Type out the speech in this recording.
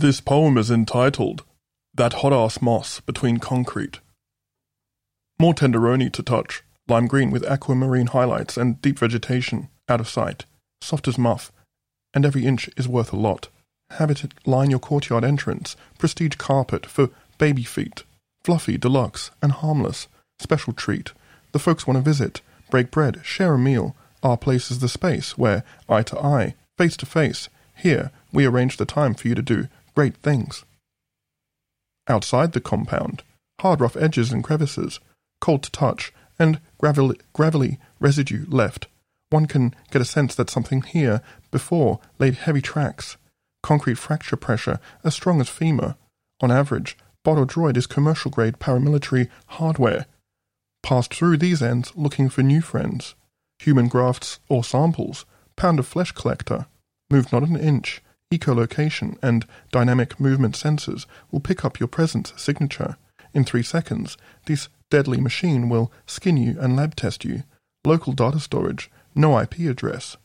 This poem is entitled That Hot Ass Moss Between Concrete. More tenderoni to touch, lime green with aquamarine highlights and deep vegetation, out of sight, soft as muff, and every inch is worth a lot. Have it line your courtyard entrance, prestige carpet for baby feet, fluffy, deluxe, and harmless, special treat. The folks want to visit, break bread, share a meal. Our place is the space where, eye to eye, face to face, here we arrange the time for you to do great things. Outside the compound, hard rough edges and crevices, cold to touch, and gravelly, gravelly residue left, one can get a sense that something here before laid heavy tracks. Concrete fracture pressure as strong as femur. On average, Bot or Droid is commercial grade paramilitary hardware. Passed through these ends looking for new friends. Human grafts or samples, pound of flesh collector. Moved not an inch, echolocation and dynamic movement sensors will pick up your presence signature. In three seconds, this deadly machine will skin you and lab test you. Local data storage, no IP address.